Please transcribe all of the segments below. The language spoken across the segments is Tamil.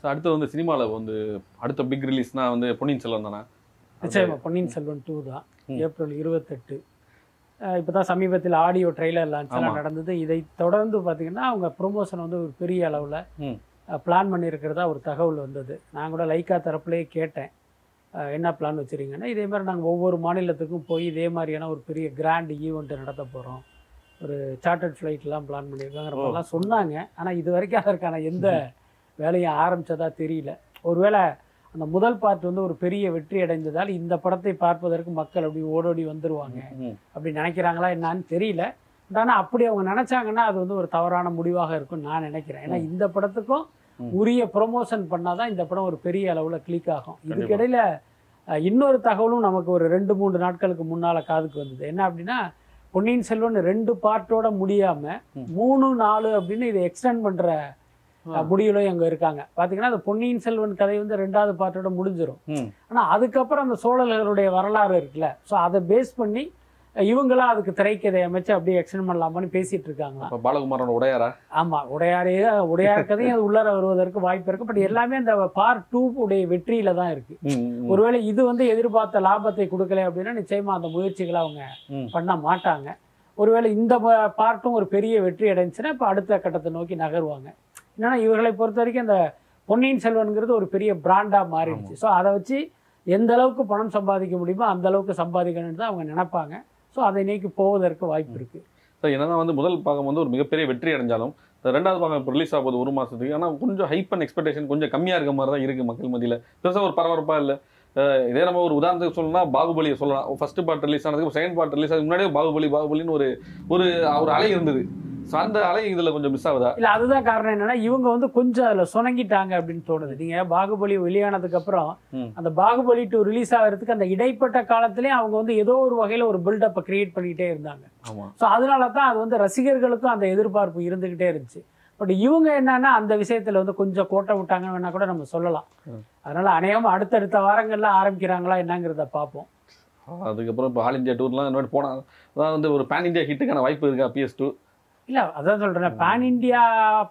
ஸோ அடுத்து வந்து சினிமாவில் வந்து அடுத்த பிக் ரிலீஸ்னா வந்து பொன்னியின் செல்வன் தானே நிச்சயமா பொன்னியின் செல்வன் டூ தான். ஏப்ரல் இருபத்தெட்டு இப்போ தான் சமீபத்தில் ஆடியோ ட்ரெய்லர் லான்ச் எல்லாம் ஆமா. நடந்தது இதை தொடர்ந்து பார்த்தீங்கன்னா அவங்க ப்ரொமோஷன் வந்து ஒரு பெரிய அளவில். பிளான் பண்ணியிருக்கிறதா ஒரு தகவல் வந்தது நான் கூட லைக்கா தரப்புலேயே கேட்டேன் என்ன பிளான் வச்சுருக்கீங்கன்னா இதே மாதிரி நாங்கள் ஒவ்வொரு மாநிலத்துக்கும் போய் இதே மாதிரியான ஒரு பெரிய கிராண்ட் ஈவெண்ட் நடத்த போகிறோம் ஒரு சார்ட்டர்ட் ஃப்ளைட்லாம் பிளான் பண்ணியிருக்காங்கிற. மாதிரிலாம் சொன்னாங்க ஆனால் இது வரைக்கும் அதற்கான எந்த வேலையும் ஆரம்பிச்சதா தெரியல ஒருவேளை அந்த முதல் பார்ட் வந்து ஒரு பெரிய வெற்றி அடைந்ததால் இந்த படத்தை பார்ப்பதற்கு மக்கள் அப்படி ஓடோடி வந்துருவாங்க. அப்படி நினைக்கிறாங்களா என்னன்னு தெரியல ஆனால் அப்படி அவங்க நினைச்சாங்கன்னா அது வந்து ஒரு தவறான முடிவாக இருக்கும்னு நான் நினைக்கிறேன் ஏன்னா இந்த படத்துக்கும். உரிய ப்ரொமோஷன் பண்ணாதான் இந்த படம் ஒரு பெரிய அளவில் கிளிக் ஆகும். இதுக்கிடையில இன்னொரு தகவலும் நமக்கு ஒரு ரெண்டு மூன்று நாட்களுக்கு முன்னால காதுக்கு வந்தது என்ன அப்படின்னா பொன்னியின் செல்வன் ரெண்டு பார்ட்டோட முடியாம ம். மூணு நாலு அப்படின்னு இதை எக்ஸ்டெண்ட் பண்ற ஆ. முடிவுலையும் அங்க இருக்காங்க. பாத்தீங்கன்னா அந்த பொன்னியின் செல்வன் கதை வந்து ரெண்டாவது பார்ட்டோட முடிஞ்சிடும். ஆனா அதுக்கப்புறம் அந்த சோழர்களுடைய வரலாறு இருக்குல்ல. ஸோ அதை பேஸ் பண்ணி இவங்களா அதுக்கு திரைக்கதை அமைச்சு அப்படியே எக்ஸ்டெண்ட் பண்ணலாமான்னு பேசிட்டு இருக்காங்களா? அப்போ பாலகுமாரனோட உடையாரா? ஆமா உடையாரே உடையார் கதையும் அது உள்ளர வருவதற்கு வாய்ப்பு இருக்கு. பட் எல்லாமே அந்த பார்ட் டூ உடைய வெற்றியில தான் இருக்கு. ஒருவேளை இது வந்து எதிர்பார்த்த லாபத்தை கொடுக்கல அப்படின்னா நிச்சயமா அந்த முயற்சிகளை அவங்க. பண்ண மாட்டாங்க. ஒருவேளை இந்த பார்ட்டும் ஒரு பெரிய வெற்றி அடைஞ்சுன்னா இப்போ அடுத்த கட்டத்தை நோக்கி நகருவாங்க. என்னன்னா இவர்களை பொறுத்த வரைக்கும் இந்த பொன்னியின் செல்வன்கிறது ஒரு பெரிய பிராண்டா மாறிடுச்சு. ஸோ அதை வச்சு எந்த அளவுக்கு பணம் சம்பாதிக்க முடியுமோ அந்த அளவுக்கு சம்பாதிக்கணும்னு தான் அவங்க நினைப்பாங்க. ஸோ அதை நோக்கி போவதற்கு வாய்ப்பு இருக்கு. ஸோ என்னதான் வந்து முதல் பாகம் வந்து ஒரு மிகப்பெரிய வெற்றி அடைஞ்சாலும் ரெண்டாவது பாகம் இப்போ ரிலீஸ் ஆகுது ஒரு மாசத்துக்கு ஆனால் கொஞ்சம் ஹைப் அண்ட் எக்ஸ்பெக்டேஷன் கொஞ்சம் கம்மியா இருக்க மாதிரி தான் இருக்கு மக்கள் மத்தியில. பெருசா ஒரு பரபரப்பா இல்லை. இதே நம்ம ஒரு உதாரணத்துக்கு சொல்லணும்னா பாகுபலியை சொல்லலாம். ஃபர்ஸ்ட் பார்ட் ரிலீஸ் ஆனதுக்கு செகண்ட் பார்ட் ரிலீஸ் ஆகுது முன்னாடியே பாகுபலி பாகுபலின்னு ஒரு ஒரு அலை இருந்தது. அந்த அலை இதுல கொஞ்சம் மிஸ் ஆகுதா? இல்ல அதுதான் காரணம் என்னன்னா இவங்க வந்து கொஞ்சம் அதுல சுணங்கிட்டாங்க அப்படின்னு தோணுது. நீங்க பாகுபலி வெளியானதுக்கு அப்புறம். அந்த பாகுபலி டூ ரிலீஸ் ஆகிறதுக்கு அந்த இடைப்பட்ட காலத்திலேயே அவங்க வந்து ஏதோ ஒரு வகையில ஒரு பில்டப்பை கிரியேட் பண்ணிக்கிட்டே இருந்தாங்க. ஆமா. ஸோ அதனால தான் அது வந்து ரசிகர்களுக்கும் அந்த எதிர்பார்ப்பு இருந்துகிட்டே இருந்துச்சு. பட் இவங்க என்னன்னா அந்த விஷயத்துல வந்து கொஞ்சம் கோட்டை விட்டாங்கன்னு வேணா கூட நம்ம சொல்லலாம். அதனால அநேகமா அடுத்தடுத்த வாரங்கள்ல ஆரம்பிக்கிறாங்களா என்னங்கிறத பார்ப்போம். அதுக்கப்புறம் இப்போ ஆல் இந்தியா டூர்லாம் இந்த மாதிரி போனா அதான் வந்து ஒரு பேன் இந்தியா ஹிட்டுக்கான வாய்ப்பு இருக்கா பிஎஸ் டூ இல்ல அதான் சொல்றேன் பேன் இந்தியா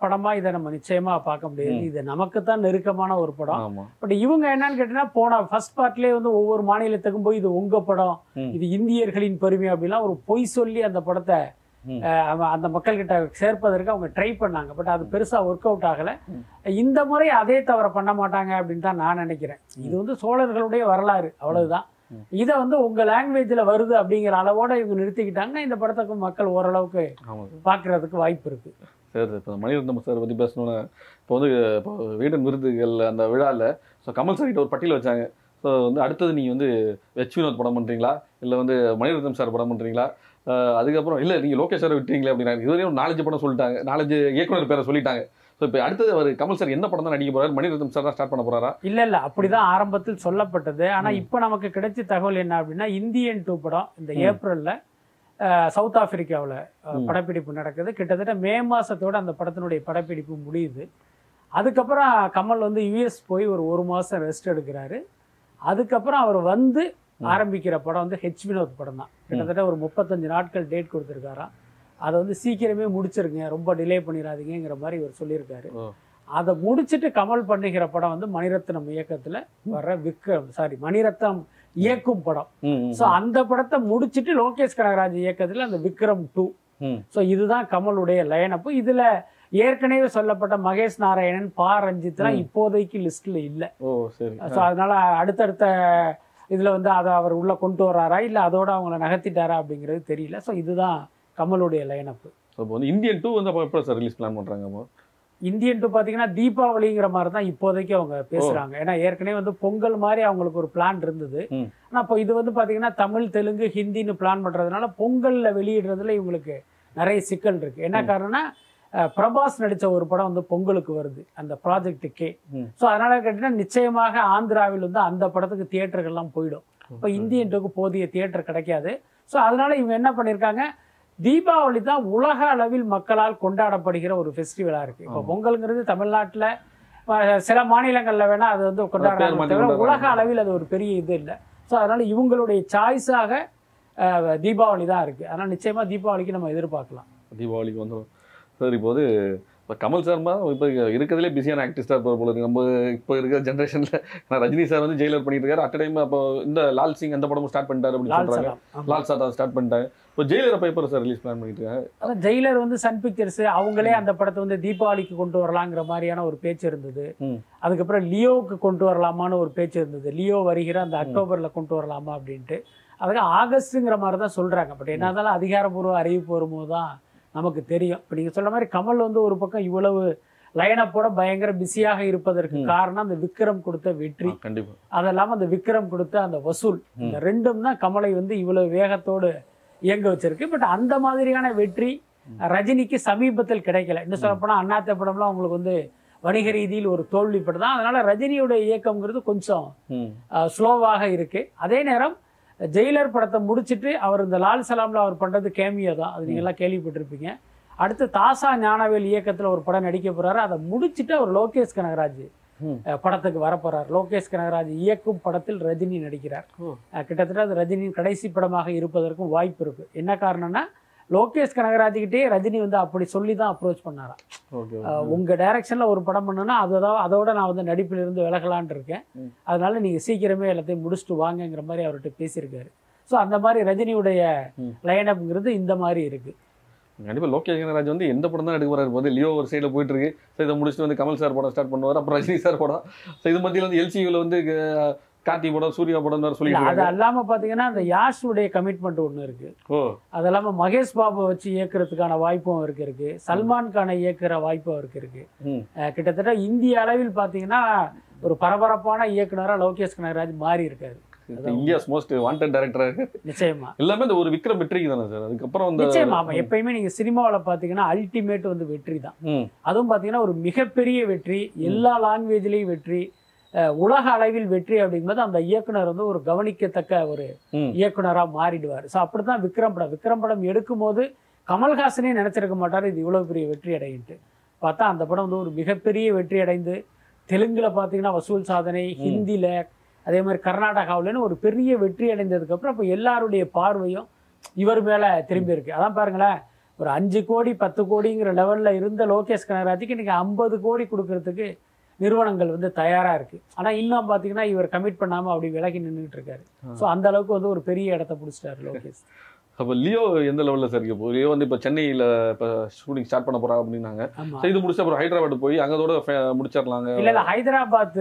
படமா இதை நம்ம நிச்சயமா பார்க்க முடியாது. இது நமக்கு தான் நெருக்கமான ஒரு படம். பட் இவங்க என்னன்னு கேட்டீங்கன்னா போன ஃபர்ஸ்ட் பார்ட்லயே வந்து ஒவ்வொரு மாநிலத்துக்கும் போய் இது உங்க படம். இது இந்தியர்களின் பெருமை அப்படிலாம் ஒரு பொய் சொல்லி அந்த படத்தை அந்த மக்கள்கிட்ட சேர்ப்பதற்கு அவங்க ட்ரை பண்ணாங்க. பட் அது பெருசா ஒர்க் அவுட் ஆகல. இந்த முறை அதே தவிர பண்ண மாட்டாங்க அப்படின்னு தான் நான் நினைக்கிறேன். இது வந்து சோழர்களுடைய வரலாறு அவ்வளவுதான். இதை வந்து உங்க லாங்குவேஜ்ல வருது அப்படிங்கிற அளவோட இவங்க நிறுத்திக்கிட்டாங்கன்னா இந்த படத்துக்கு மக்கள் ஓரளவுக்கு பார்க்கறதுக்கு வாய்ப்பு இருக்கு. சார் இப்போ மணிரத்னம் சார் பற்றி பேசணும்னா இப்போ வந்து இப்போ வீடன் விருதுகள் அந்த விழாவில் ஸோ கமல் சார் கிட்ட ஒரு பட்டியல் வச்சாங்க. ஸோ வந்து அடுத்தது நீங்கள் வந்து வெச் வினோத் படம் பண்ணுறீங்களா இல்லை வந்து மணிரத்னம் சார் படம் பண்ணுறீங்களா அதுக்கப்புறம் இல்லை நீங்கள் லோகேஷ் சார் விட்டீங்களே அப்படின்னாங்க. இதுவரையும் நாலஞ்சு படம் சொல்லிட்டாங்க. நாலஞ்சு இயக்குனர் பேரை சொல்லிட்டாங்க. ஸோ இப்போ அடுத்தது அவர் கமல் சார் என்ன படம் தான் நடிக்க போறாரு? மணிரத்னம் சார் தான் ஸ்டார்ட் பண்ண போறாரா? இல்ல இல்ல. அப்படிதான் ஆரம்பத்தில் சொல்லப்பட்டது. ஆனா. இப்ப நமக்கு கிடைச்ச தகவல் என்ன அப்படின்னா இந்தியன் டூ படம் இந்த. ஏப்ரல்ல சவுத் ஆப்பிரிக்காவுல. படப்பிடிப்பு நடக்குது. கிட்டத்தட்ட மே மாசத்தோட அந்த படத்தினுடைய படப்பிடிப்பு முடியுது. அதுக்கப்புறம் கமல் வந்து யுஎஸ் போய் ஒரு ஒரு மாசம் ரெஸ்ட் எடுக்கிறாரு. அதுக்கப்புறம் அவர் வந்து. ஆரம்பிக்கிற படம் வந்து ஹெச் வினோத் படம் தான் கிட்டத்தட்ட ஒரு முப்பத்தஞ்சு நாட்கள் டேட் கொடுத்துருக்காராம். அதை வந்து சீக்கிரமே முடிச்சிருங்க ரொம்ப டிலே பண்ணிடாதீங்கிற மாதிரி இவர் சொல்லியிருக்காரு. அதை முடிச்சிட்டு கமல் பண்ணுகிற படம் வந்து மணிரத்னம் இயக்கத்துல வர விக்ரம் சாரி மணிரத்னம் இயக்கும் படம். ஸோ அந்த படத்தை முடிச்சிட்டு லோகேஷ் கனகராஜ் இயக்கத்துல அந்த விக்ரம் டூ. ஸோ இதுதான் கமலுடைய லைனப்பு இதுல ஏற்கனவே சொல்லப்பட்ட மகேஷ் நாராயணன் பா. ரஞ்சித்லாம். இப்போதைக்கு லிஸ்ட்ல இல்ல. ஸோ அதனால அடுத்தடுத்த இதுல வந்து அதை அவர் உள்ள கொண்டு வராரா இல்ல அதோட அவங்கள நகர்த்திட்டாரா அப்படிங்கிறது தெரியல. ஸோ இதுதான் கமலுடைய லைனப்பு ஸோ இப்போ வந்து இந்தியன் டூ வந்து அப்போ எப்போ சார் ரிலீஸ் பிளான் பண்ணுறாங்க இந்தியன் டூ பார்த்தீங்கன்னா தீபாவளிங்கிற மாதிரி தான் இப்போதைக்கு அவங்க பேசுறாங்க. ஏன்னா ஏற்கனவே வந்து பொங்கல் மாதிரி அவங்களுக்கு ஒரு பிளான் இருந்தது. ம். ஆனா இப்போ இது வந்து பாத்தீங்கன்னா தமிழ் தெலுங்கு ஹிந்தின்னு பிளான் பண்றதுனால பொங்கல்ல வெளியிடுறதுல இவங்களுக்கு நிறைய சிக்கல் இருக்கு. என்ன. காரணம்னா பிரபாஸ் நடிச்ச ஒரு படம் வந்து பொங்கலுக்கு வருது. அந்த ப்ராஜெக்ட் கே. ம். ஸோ அதனால கேட்டீங்கன்னா நிச்சயமாக ஆந்திராவில் வந்து அந்த படத்துக்கு தியேட்டர்கள்லாம் போயிடும். இப்போ இந்தியன் டூக்கு போதிய தியேட்டர் கிடைக்காது. ஸோ அதனால இவங்க என்ன பண்ணியிருக்காங்க தீபாவளி தான் உலக அளவில் மக்களால் கொண்டாடப்படுகிற ஒரு ஃபெஸ்டிவலா இருக்கு. இப்போ. பொங்கல்ங்கிறது தமிழ்நாட்டுல சில மாநிலங்கள்ல வேணா அது வந்து கொண்டாடுறாங்க. உலக அளவில் அது ஒரு பெரிய இது இல்லை. ஸோ அதனால இவங்களுடைய சாய்ஸாக தீபாவளி தான் இருக்கு. அதனால நிச்சயமா தீபாவளிக்கு நம்ம எதிர்பார்க்கலாம். தீபாவளிக்கு வந்துடும் சார் இப்போ வந்து இப்போ கமல் சார் இப்போ இருக்கிறதுலே பிஸியான ஆக்டிஸ்டாக இருப்பார் போல நம்ம இப்போ இருக்கிற ஜென்ரேஷனில் ரஜினி சார் வந்து ஜெயிலர் பண்ணிட்டு இருக்காரு. அட் டைம் அப்போ இந்த லால் சிங் அந்த படமும் ஸ்டார்ட் பண்ணிட்டாரு அப்படின்னு ஆமா. லால் சார் ஸ்டார்ட் பண்ணிட்டாங்க இப்போ ஜெயிலர் அப்போ எப்போ சார் ரிலீஸ் பிளான் பண்ணிட்டு இருக்காங்க ஜெயிலர் வந்து சன் பிக்சர்ஸ் அவங்களே அந்த படத்தை வந்து தீபாவளிக்கு கொண்டு வரலாங்கிற மாதிரியான ஒரு பேச்சு இருந்தது. அதுக்கப்புறம் லியோவுக்கு கொண்டு வரலாமான்னு ஒரு பேச்சு இருந்தது. லியோ வருகிற அந்த அக்டோபர்ல கொண்டு வரலாமா அப்படின்ட்டு. அதுக்கு ஆகஸ்ட்டுங்கிற மாதிரி தான் சொல்றாங்க. பட் என்ன இருந்தாலும் அதிகாரப்பூர்வ அறிவிப்பு வரும்போது தான் நமக்கு தெரியும். இப்போ நீங்க சொல்ற மாதிரி கமல் வந்து ஒரு பக்கம் இவ்வளவு லைனப்போட பயங்கர பிஸியாக இருப்பதற்கு. காரணம் அந்த விக்ரம் கொடுத்த வெற்றி. கண்டிப்பா. அது இல்லாம அந்த விக்ரம் கொடுத்த அந்த வசூல். இந்த ரெண்டும் தான் கமலை வந்து இவ்வளவு வேகத்தோடு இயங்க வச்சிருக்கு. பட் அந்த மாதிரியான வெற்றி ரஜினிக்கு சமீபத்தில் கிடைக்கல. இன்னும் சொல்ல போனா அண்ணாத்த படம்லாம் உங்களுக்கு வந்து வணிக ரீதியில் ஒரு தோல்வி படம் தான். அதனால ரஜினியுடைய இயக்கம்ங்கிறது கொஞ்சம் ஸ்லோவாக இருக்கு. அதே நேரம் ஜெயிலர் படத்தை முடிச்சிட்டு அவர் இந்த லால் சலாம்ல அவர் பண்றது கேமியோ தான். அது நீங்க எல்லாம் கேள்விப்பட்டிருப்பீங்க. அடுத்து தாசா ஞானவேல் இயக்கத்துல ஒரு படம் நடிக்க போறாரு. அதை முடிச்சிட்டு அவர் லோகேஷ் கனகராஜ் படத்துக்கு வரப்போறார் லோகேஷ் கனகராஜ் இயக்கும் படத்தில் ரஜினி நடிக்கிறார். கிட்டத்தட்ட அது ரஜினியின் கடைசி படமாக இருப்பதற்கும் வாய்ப்பு இருக்கு. என்ன காரணம்னா லோகேஷ் கனகராஜ்கிட்டே ரஜினி வந்து அப்படி சொல்லி தான் அப்ரோச் பண்ணாராம். ஓகே அஹ், உங்க டைரக்ஷன்ல ஒரு படம் பண்ணுனா அதோட அதோட நான் வந்து நடிப்பில் இருந்து விலகலான் இருக்கேன். அதனால நீங்க சீக்கிரமே எல்லாத்தையும் முடிச்சுட்டு வாங்கங்கிற மாதிரி அவர்கிட்ட பேசியிருக்காரு. ஸோ அந்த மாதிரி ரஜினியுடைய ம். லைனப்ங்கிறது இந்த மாதிரி இருக்கு. கண்டிப்பா லோகேஷ் கனகராஜ் வந்து எந்த படம் தான் எடுக்க போறாரு? வந்து லியோ ஒரு சைடில் போயிட்டு இருக்கு ஸோ இதை முடிச்சுட்டு வந்து கமல் சார் படம் ஸ்டார்ட் பண்ணுவார்? அப்புறம் ரஜினி சார் படம். ஸோ இது மத்தியில் வந்து எல்சியூவில் வந்து கார்த்தி படம் சூர்யா படம் சொல்லிட்டு அது இருக்காங்க. அல்லாம பாத்தீங்கன்னா அந்த யாஷுடைய கமிட்மெண்ட் ஒண்ணு இருக்கு. அது இல்லாம மகேஷ் பாபு வச்சு இயக்குறதுக்கான வாய்ப்பும் அவருக்கு இருக்கு. சல்மான் கானை இயக்குற வாய்ப்பும் அவருக்கு இருக்கு. கிட்டத்தட்ட இந்திய அளவில் பாத்தீங்கன்னா ஒரு பரபரப்பான இயக்குனரா லோகேஷ் கனகராஜ் மாறி இருக்காரு. இந்தியாஸ் மோஸ்ட் வாண்டட் டேரக்டர் நிச்சயமா. எல்லாமே இந்த ஒரு விக்ரம் வெற்றிக்கு தானே சார். அதுக்கப்புறம் அந்த நிச்சயமா ஆமா. எப்பயுமே நீங்க சினிமாவுல பாத்தீங்கன்னா அல்டிமேட் வந்து வெற்றி தான் அதுவும் பாத்தீங்கன்னா ஒரு மிகப்பெரிய வெற்றி. எல்லா லாங்குவேஜ்லயும் வெற்றி. உலக அளவில் வெற்றி அப்படிங்கும்போது அந்த இயக்குனர் வந்து ஒரு கவனிக்கத்தக்க ஒரு இயக்குனரா மாறிடுவார். ஸோ அப்படித்தான் விக்ரம் படம். விக்ரம் படம் எடுக்கும்போது கமல்ஹாசனே நினைச்சிருக்க மாட்டார் இது இவ்வளவு பெரிய வெற்றி அடையின்ட்டு. பார்த்தா அந்த படம் வந்து ஒரு மிகப்பெரிய வெற்றி அடைந்து தெலுங்குல பார்த்தீங்கன்னா வசூல் சாதனை ஹிந்தில அதே மாதிரி கர்நாடகாவிலன்னு ஒரு பெரிய வெற்றி அடைந்ததுக்கு அப்புறம் இப்போ எல்லாருடைய பார்வையும் இவர் மேல திரும்பி இருக்கு. அதான் பாருங்களேன் ஒரு அஞ்சு கோடி பத்து கோடிங்கிற லெவல்ல இருந்த லோகேஷ் கனகராஜுக்கு இன்னைக்கு ஐம்பது கோடி கொடுக்கறதுக்கு நிறுவனங்கள் வந்து தயாரா இருக்கு. ஆனா இன்னும் பாத்தீங்கன்னா இவர் கமிட் பண்ணாம அப்படி விலகி நின்றுட்டு இருக்காரு. ஸோ அந்த அளவுக்கு வந்து ஒரு பெரிய இடத்த பிடிச்சிட்டாரு லோகேஷ். அப்போ லியோ எந்த லெவலில் சார் இப்போ லியோ வந்து இப்போ சென்னையில் இப்போ ஷூட்டிங் ஸ்டார்ட் பண்ண போறா அப்படின்னாங்க. ஸோ இது முடிச்சு அப்புறம் ஹைதராபாத் போய் அங்கதோட முடிச்சிடலாங்க. இல்ல இல்ல ஹைதராபாத்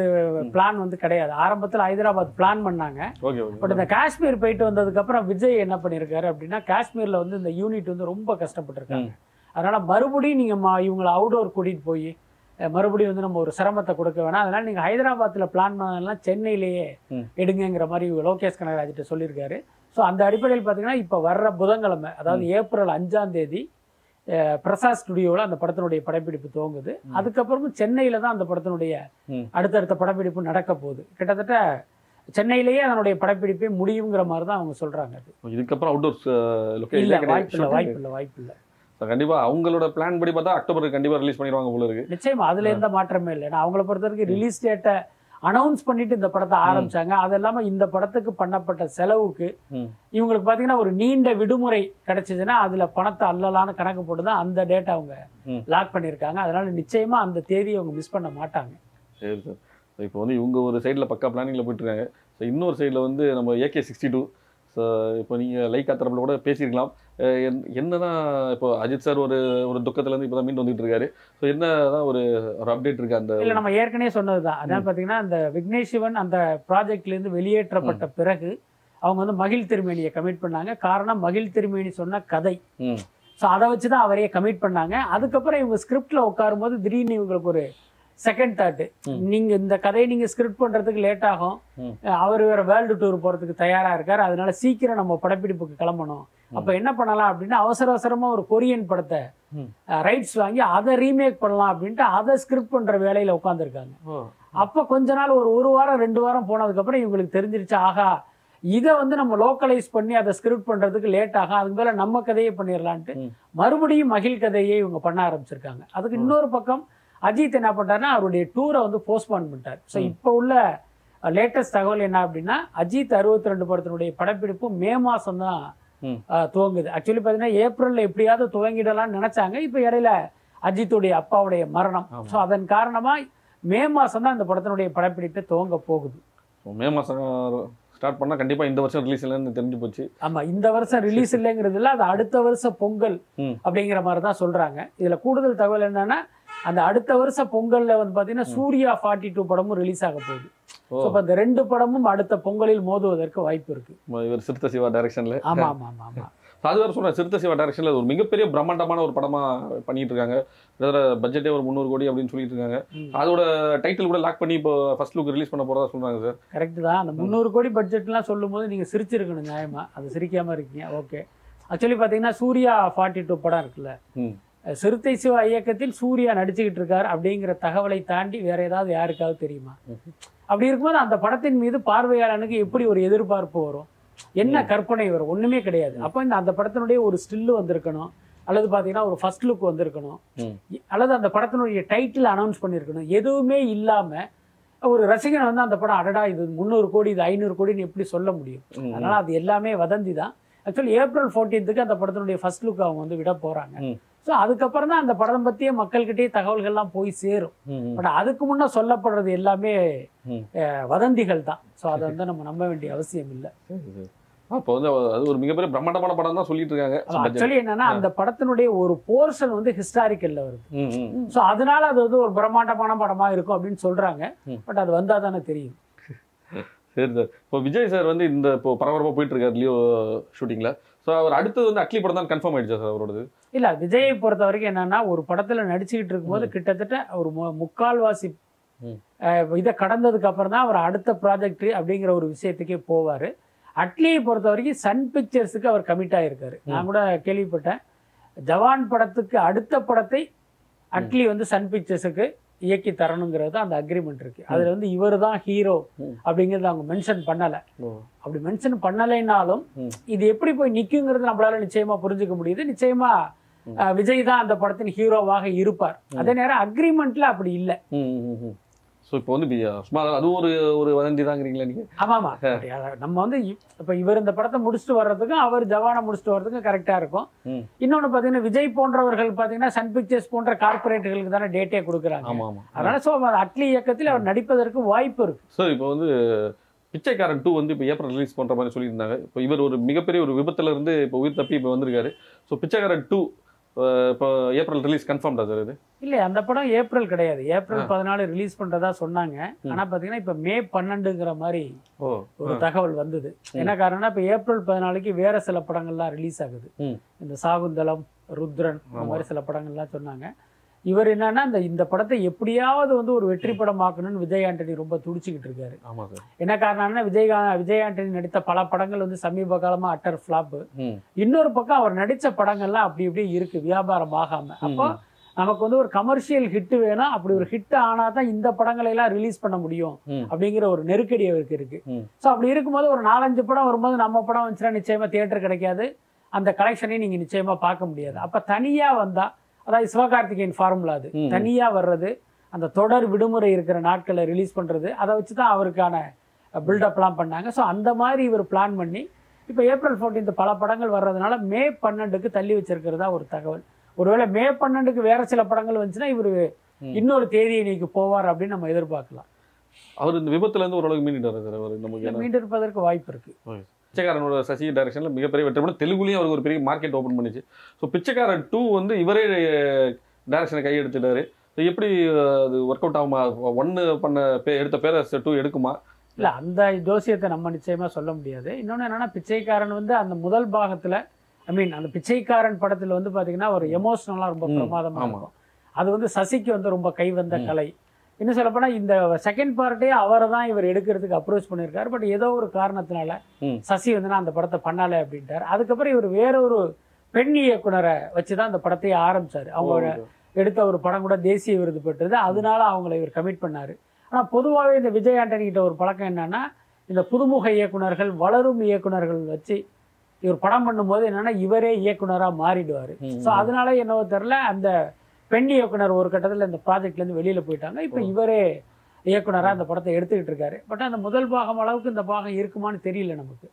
பிளான் வந்து கிடையாது. ஆரம்பத்துல ஹைதராபாத் பிளான் பண்ணாங்க. ஓகே பட் இந்த காஷ்மீர் போயிட்டு வந்ததுக்கு அப்புறம் விஜய் என்ன பண்ணிருக்காரு அப்படின்னா காஷ்மீர்ல வந்து இந்த யூனிட் வந்து ரொம்ப கஷ்டப்பட்டிருக்காங்க. அதனால மறுபடியும் நீங்க ம- இவங்களை அவுடோர் கூட்டிட்டு போய் மறுபடியும் வந்து நம்ம ஒரு சிரமத்தை கொடுக்க வேணாம். அதனால நீங்க ஹைதராபாத்ல பிளான் பண்ணதெல்லாம் சென்னையிலேயே ம். எடுங்கங்கிற மாதிரி லோகேஷ் கனகராஜ்கிட்ட சொல்லியிருக்காரு. ஸோ அந்த அடிப்படையில் பார்த்தீங்கன்னா இப்போ வர்ற புதன்கிழமை அதாவது ஏப்ரல் அஞ்சாம் தேதி பிரசாத் ஸ்டுடியோவில் அந்த படத்தினுடைய படப்பிடிப்பு துவங்குது. அதுக்கப்புறமும் சென்னையில தான் அந்த படத்தினுடைய. அடுத்தடுத்த படப்பிடிப்பு நடக்க போகுது. கிட்டத்தட்ட சென்னையிலேயே அதனுடைய படப்பிடிப்பே முடியுங்கிற மாதிரி தான் அவங்க சொல்றாங்க இதுக்கப்புறம் அவுட்டோர் இல்ல வாய்ப்பு இல்லை வாய்ப்பு இல்லை வாய்ப்பு இல்லை கண்டிப்பா அவங்களோட பிளான் படி பார்த்தா அக்டோபர் கண்டிப்பா ரிலீஸ் பண்ணிடுவாங்க போல இருக்கு. நிச்சயமா அதுல எந்த மாற்றமே இல்லை. ஏன்னா அவங்கள பொறுத்த வரைக்கும் ரிலீஸ் டேட்டை அனௌன்ஸ் பண்ணிட்டு இந்த படத்தை ஆரம்பிச்சாங்க. அது இல்லாம இந்த படத்துக்கு பண்ணப்பட்ட செலவுக்கு. இவங்களுக்கு பாத்தீங்கன்னா ஒரு நீண்ட விடுமுறை கிடைச்சதுன்னா அதுல பணத்தை அல்லலான்னு கணக்கு போட்டு தான் அந்த டேட்டை அவங்க. லாக் பண்ணியிருக்காங்க. அதனால நிச்சயமா அந்த தேதியை அவங்க மிஸ் பண்ண மாட்டாங்க. சரி சார் இப்போ வந்து இவங்க ஒரு சைடில் பக்கா பிளானிங்கில் போயிட்டு இருக்காங்க. ஸோ இன்னொரு சைடில் வந்து நம்ம ஏகே சிக்ஸ்டி டூ ஸோ இப்போ நீங்கள் லைக் தரப்பில் கூட பேசியிருக்கலாம். அஹ் என்- என்னதான் இப்போ அஜித் சார் ஒரு ஒரு துக்கத்துலேருந்து இப்போ தான் மீண்டு வந்துட்டு இருக்காரு. ஸோ என்னதான் ஒரு ஒரு அப்டேட் இருக்கு அந்த இல்ல நம்ம ஏற்கனவே சொன்னதுதான். அதான் பாத்தீங்கன்னா அந்த விக்னேஷ் சிவன் அந்த ப்ராஜெக்ட்ல இருந்து வெளியேற்றப்பட்ட பிறகு அவங்க வந்து மகிழ் திருமேனியை கமிட் பண்ணாங்க. காரணம் மகிழ் திருமேனி சொன்ன கதை. ஸோ அதை வச்சு தான் அவரையே கமிட் பண்ணாங்க. அதுக்கப்புறம் இவங்க ஸ்கிரிப்ட்ல உட்காரும்போது திடீர்னு இவங்களுக்கு ஒரு செகண்ட் தாட் ம். நீங்க இந்த கதையை நீங்க ஸ்கிரிப்ட் பண்றதுக்கு லேட் ஆகும். அவர் வேற வேர்ல்டு டூர் போறதுக்கு தயாரா இருக்காரு. அதனால சீக்கிரம் நம்ம படப்பிடிப்புக்கு கிளம்பணும். அப்ப என்ன பண்ணலாம் அப்படின்னா அவசர அவசரமா ஒரு கொரியன் படத்தை. ரைட்ஸ் வாங்கி அதை ரீமேக் பண்ணலாம் அப்படின்ட்டு அதை ஸ்கிரிப்ட் பண்ற வேலையில உட்காந்துருக்காங்க அப்ப கொஞ்ச நாள் ஒரு ஒரு வாரம் ரெண்டு வாரம் போனதுக்கு அப்புறம் இவங்களுக்கு தெரிஞ்சிருச்சு ஆகா இதை வந்து நம்ம லோக்கலைஸ் பண்ணி அதை ஸ்கிரிப்ட் பண்றதுக்கு லேட் ஆகும். அதுக்கு மேல நம்ம கதையை பண்ணிடலான்ட்டு. மறுபடியும் மகிழ் கதையை இவங்க பண்ண ஆரம்பிச்சிருக்காங்க. அதுக்கு இன்னொரு பக்கம் அஜித் என்ன பண்ணாருன்னா அவருடைய டூரை வந்து போஸ்ட்பான் பண்ணிட்டார். ஸோ இப்போ உள்ள லேட்டஸ்ட் தகவல் என்ன அப்படின்னா அஜித் அறுபத்தி ரெண்டு படத்தினுடைய படப்பிடிப்பு மே மாசம் தான். துவங்குது. ஆக்சுவலி பார்த்தீங்கன்னா ஏப்ரல்ல எப்படியாவது துவங்கிடலாம்னு நினைச்சாங்க. இப்போ இடையில அஜித்துடைய அப்பாவுடைய மரணம். ஸோ அதன் காரணமா மே மாசம் தான் இந்த படத்தினுடைய படப்பிடிப்பு துவங்க போகுது. மே மாசம் ஸ்டார்ட் பண்ணா கண்டிப்பா இந்த வருஷம் ரிலீஸ் இல்லைன்னு தெரிஞ்சு போச்சு. ஆமா இந்த வருஷம் ரிலீஸ் இல்லைங்கிறது இல்ல அது அடுத்த வருஷம் பொங்கல். அப்படிங்கிற மாதிரி தான் சொல்றாங்க. இதுல கூடுதல் தகவல் என்னன்னா அந்த அடுத்த வருஷம் பொங்கல்ல வந்து பாத்தீங்கன்னா சூர்யா ஃபார்ட்டி டூ படமும் ரிலீஸ் ஆக போகுது. ஸோ இந்த ரெண்டு படமும் அடுத்த பொங்கலில் மோதுவதற்கு வாய்ப்பு இருக்கு. இவர் சிறுத்தை சிவா டைரக்ஷன்ல ஆமா ஆமா ஆமா ஆமா. அது வேற சிறுத்தை சிவா டைரக்ஷன்ல ஒரு மிகப்பெரிய பிரம்மாண்டமான ஒரு படமா பண்ணிட்டு இருக்காங்க. பட்ஜெட்டே ஒரு முந்நூறு கோடி அப்படின்னு சொல்லிட்டு இருக்காங்க. அதோட டைட்டில் கூட லாக் பண்ணி இப்போ ஃபர்ஸ்ட் லுக் ரிலீஸ் பண்ண போறதா சொல்றாங்க சார். கரெக்ட் தான். அந்த முந்நூறு கோடி பட்ஜெட்லாம் சொல்லும்போது நீங்க சிரிச்சிருக்கணும் நியாயமா. அது சிரிக்காம இருக்கீங்க. ஓகே ஆக்சுவலி பாத்தீங்கன்னா சூர்யா ஃபார்ட்டி டூ படம் இருக்குல்ல. சிறுத்தை சிவா இயக்கத்தில் சூர்யா நடிச்சுக்கிட்டு இருக்காரு அப்படிங்கிற தகவலை தாண்டி வேற ஏதாவது யாருக்காவது தெரியுமா? அப்படி இருக்கும்போது அந்த படத்தின் மீது பார்வையாளனுக்கு எப்படி ஒரு எதிர்பார்ப்பு வரும்? என்ன கற்பனை வரும்? ஒண்ணுமே கிடையாது. அப்போ இந்த அந்த படத்தினுடைய ஒரு ஸ்டில்லு வந்திருக்கணும். அல்லது பாத்தீங்கன்னா ஒரு ஃபர்ஸ்ட் லுக் வந்திருக்கணும். அல்லது அந்த படத்தினுடைய டைட்டில் அனௌன்ஸ் பண்ணியிருக்கணும் எதுவுமே இல்லாம ஒரு ரசிகன் வந்து அந்த படம் அடடா இது முந்நூறு கோடி இது ஐநூறு கோடின்னு எப்படி சொல்ல முடியும். அதனால அது எல்லாமே வதந்தி தான் ஆக்சுவலி ஏப்ரல் ஃபோர்டீன்த்துக்கு அந்த படத்தினுடைய ஃபர்ஸ்ட் லுக் அவங்க வந்து விட போறாங்க. ஸோ அதுக்கப்புறம் தான் அந்த படம் பற்றிய மக்கள்கிட்டயே தகவல்கள்லாம் போய் சேரும். பட் அதுக்கு முன்னே சொல்லப்படுறது எல்லாமே வதந்திகள் தான் ஸோ அதை வந்து நம்ம நம்ப வேண்டிய அவசியம் இல்லை. அப்போ வந்து அது ஒரு மிகப்பெரிய பிரம்மாண்டமான படம் தான் சொல்லிட்டு இருக்காங்க. ஆக்சுவலி என்னன்னா அந்த படத்தினுடைய ஒரு போர்ஷன் வந்து ஹிஸ்டாரிக்கல்ல வருது. ஸோ அதனால அது வந்து ஒரு பிரம்மாண்டமான படமா இருக்கும் அப்படின்னு சொல்றாங்க. பட் அது வந்தா தானே தெரியும் சரி சார் இப்போ விஜய் சார் வந்து இந்த இப்போ பரபரப்பாக போயிட்டு இருக்காரு லியோ ஷூட்டிங்ல ஸோ அவர் அடுத்தது வந்து அட்லி படம் தான் கன்ஃபார்ம் ஆயிடுச்சா சார் அவரோடது? இல்ல விஜயை பொறுத்த வரைக்கும் என்னன்னா ஒரு படத்துல நடிச்சுக்கிட்டு இருக்கும்போது கிட்டத்தட்ட ஒரு முக்கால்வாசி இதை கடந்ததுக்கு அப்புறம் தான் அவர் அடுத்த ப்ராஜெக்ட் அப்படிங்கிற ஒரு விஷயத்துக்கே போவாரு. அட்லியை பொறுத்த வரைக்கும் சன் பிக்சர்ஸுக்கு அவர் கமிட் ஆயிருக்காரு. நான் கூட கேள்விப்பட்டேன். ஜவான் படத்துக்கு அடுத்த படத்தை அட்லி வந்து சன் பிக்சர்ஸுக்கு இயக்கி தரணுங்கிறது அந்த அக்ரிமெண்ட் இருக்கு. அதுல வந்து இவர் தான் ஹீரோ. அப்படிங்கறத அவங்க மென்ஷன் பண்ணல. அப்படி மென்ஷன் பண்ணலைனாலும். இது எப்படி போய் நிக்குங்கிறது நம்மளால நிச்சயமா புரிஞ்சுக்க முடியுது. நிச்சயமா விஜய் தான் அந்த படத்தின் ஹீரோவாக இருப்பார். அதே நேரம் அக்ரிமெண்ட்ல அப்படி இல்ல. ஸோ இப்போ வந்து சும்மா அதுவும் ஒரு ஒரு வதந்தி தாங்கிறீங்களா நீங்க? ஆமாமா. அத- நம்ம வந்து இப்ப இவர் இந்த படத்தை முடிச்சுட்டு வர்றதுக்கும் அவர் ஜவானை முடிச்சுட்டு வர்றதுக்கும் கரெக்டா இருக்கும். இன்னொன்னு பாத்தீங்கன்னா விஜய் போன்றவர்கள் பாத்தீங்கன்னா சன் பிக்சர்ஸ் போன்ற கார்பரேட்டுகளுக்கு தானே டேட்டே கொடுக்குறாங்க. ஆமா ஆமா அதனால சோ அட்லி இயக்கத்தில் அவர் நடிப்பதற்கு வாய்ப்பு இருக்கு. சார் இப்போ வந்து பிச்சைக்காரன் டூ வந்து இப்போ ஏப்ரல் ரிலீஸ் பண்ற மாதிரி சொல்லியிருந்தாங்க. இப்போ இவர் ஒரு மிகப்பெரிய ஒரு விபத்துல இருந்து இப்போ உயிர் தப்பி இப்போ வந்திருக்காரு. ஸோ பிச்சைக்காரன் டூ இப்போ ஏப்ரல் ரிலீஸ் கன்ஃபார்ம் தான் சார் இது? இல்ல அந்த படம் ஏப்ரல் கிடையாது. ஏப்ரல் பதினாலு ரிலீஸ் பண்றதா சொன்னாங்க. ஆனா பாத்தீங்கன்னா இப்ப மே பன்னெண்டுங்கிற மாதிரி ஒரு தகவல் வந்தது. என்ன காரணம்னா இப்ப ஏப்ரல் பதினாலுக்கு வேற சில படங்கள்லாம் ரிலீஸ் ஆகுது. இந்த சாகுந்தலம் ருத்ரன் இந்த மாதிரி சில படங்கள்லாம் சொன்னாங்க. இவர் என்னன்னா இந்த இந்த படத்தை எப்படியாவது வந்து ஒரு வெற்றி படம் ஆக்கணும்னு விஜய் ஆண்டனி ரொம்ப துடிச்சுக்கிட்டு இருக்காரு. என்ன காரணம்னா விஜய் விஜய் ஆண்டனி நடித்த பல படங்கள் வந்து சமீப காலமா அட்டர் ஃபிளாப் இன்னொரு பக்கம் அவர் நடிச்ச படங்கள்லாம் அப்படி இப்படி இருக்கு வியாபாரம் ஆகாம. அப்போ நமக்கு வந்து ஒரு கமர்ஷியல் ஹிட் வேணும் அப்படி ஒரு ஹிட் ஆனா தான் இந்த படங்களை எல்லாம் ரிலீஸ் பண்ண முடியும். அப்படிங்கிற ஒரு நெருக்கடி அவருக்கு இருக்கு. ஸோ அப்படி இருக்கும்போது ஒரு நாலஞ்சு படம் வரும்போது நம்ம படம் வந்துச்சுன்னா நிச்சயமா தியேட்டர் கிடைக்காது. அந்த கலெக்ஷனையும் நீங்க நிச்சயமா பார்க்க முடியாது. அப்ப தனியா வந்தா அதாவது சிவகார்த்திகேயன் ஃபார்முலா அது. ம். தனியா வர்றது அந்த தொடர் விடுமுறை இருக்கிற நாட்களை ரிலீஸ் பண்றது அதை வச்சு தான் அவருக்கான பில்டப்லாம் பண்ணாங்க. ஸோ அந்த மாதிரி இவர் பிளான் பண்ணி இப்போ ஏப்ரல் 14th பல படங்கள் வர்றதுனால மே பன்னெண்டுக்கு தள்ளி வச்சிருக்கிறதா ஒரு தகவல். ஒருவேளை மே பன்னெண்டுக்கு வேற சில படங்கள் வந்துச்சுன்னா இவர். இன்னொரு தேதியை நீக்கு போவார் அப்படின்னு நம்ம எதிர்பார்க்கலாம். அவர் இந்த விபத்துல இருந்து ஓரளவுக்கு மீண்டு இருப்பதற்கு வாய்ப்பு இருக்கு. பிச்சைக்காரனோட சசி டைரக்ஷன்ல மிகப்பெரிய வெற்றி படம் தெலுங்குலயும் அவருக்கு ஒரு பெரிய மார்க்கெட் ஓபன் பண்ணிச்சு. ஸோ பிச்சைக்காரன் டூ வந்து இவரே டைரக்ஷனை கையெடுத்துட்டாரு. So எப்படி அஹ், அது ஒர்க் அவுட் ஆகுமா? ஒன்னு பண்ண பே எடுத்த பேரை டூ எடுக்குமா? இல்ல அந்த ஜோசியத்தை நம்ம நிச்சயமா சொல்ல முடியாது. இன்னொன்னு என்னன்னா பிச்சைக்காரன் வந்து அந்த முதல் பாகத்துல ஐ மீன் அந்த பிச்சைக்காரன் படத்துல வந்து பாத்தீங்கன்னா ஒரு எமோஷனலா ரொம்ப ம், பிரமாதமா ஆமா. இருக்கும். அது வந்து சசிக்கு வந்து ரொம்ப கைவந்த ம். கலை. இன்னும் சொல்லப்போனா இந்த செகண்ட் பார்ட்டே அவரை தான் இவர் எடுக்கிறதுக்கு அப்ரோச் பண்ணியிருக்காரு. பட் ஏதோ ஒரு காரணத்தினால. சசி வந்து நான் அந்த படத்தை பண்ணல அப்படின்ட்டார். அதுக்கப்புறம் இவர் வேற ஒரு பெண் இயக்குனரை வச்சுதான் அந்த படத்தையே ஆரம்பிச்சாரு. அவங்க எடுத்த ஒரு படம் கூட தேசிய விருது பெற்றது. அதனால அவங்கள இவர் கமிட் பண்ணாரு. ஆனா பொதுவாகவே இந்த விஜய் ஆண்டனி கிட்ட ஒரு பழக்கம் என்னன்னா இந்த புதுமுக இயக்குனர்கள் வளரும் இயக்குனர்கள் வச்சு இவர் படம் பண்ணும்போது என்னன்னா இவரே இயக்குனரா மாறிடுவாரு. ஸோ அதனால என்னவோ தெரியல அந்த பெண் இயக்குனர் ஒரு கட்டத்துல இந்த ப்ராஜெக்ட்ல இருந்து வெளியில போயிட்டாங்க. இப்போ. இவரே இயக்குனரா அந்த படத்தை எடுத்துக்கிட்டு இருக்காரு. பட் அந்த முதல் பாகம் அளவுக்கு இந்த பாகம் இருக்குமான்னு தெரியல நமக்கு.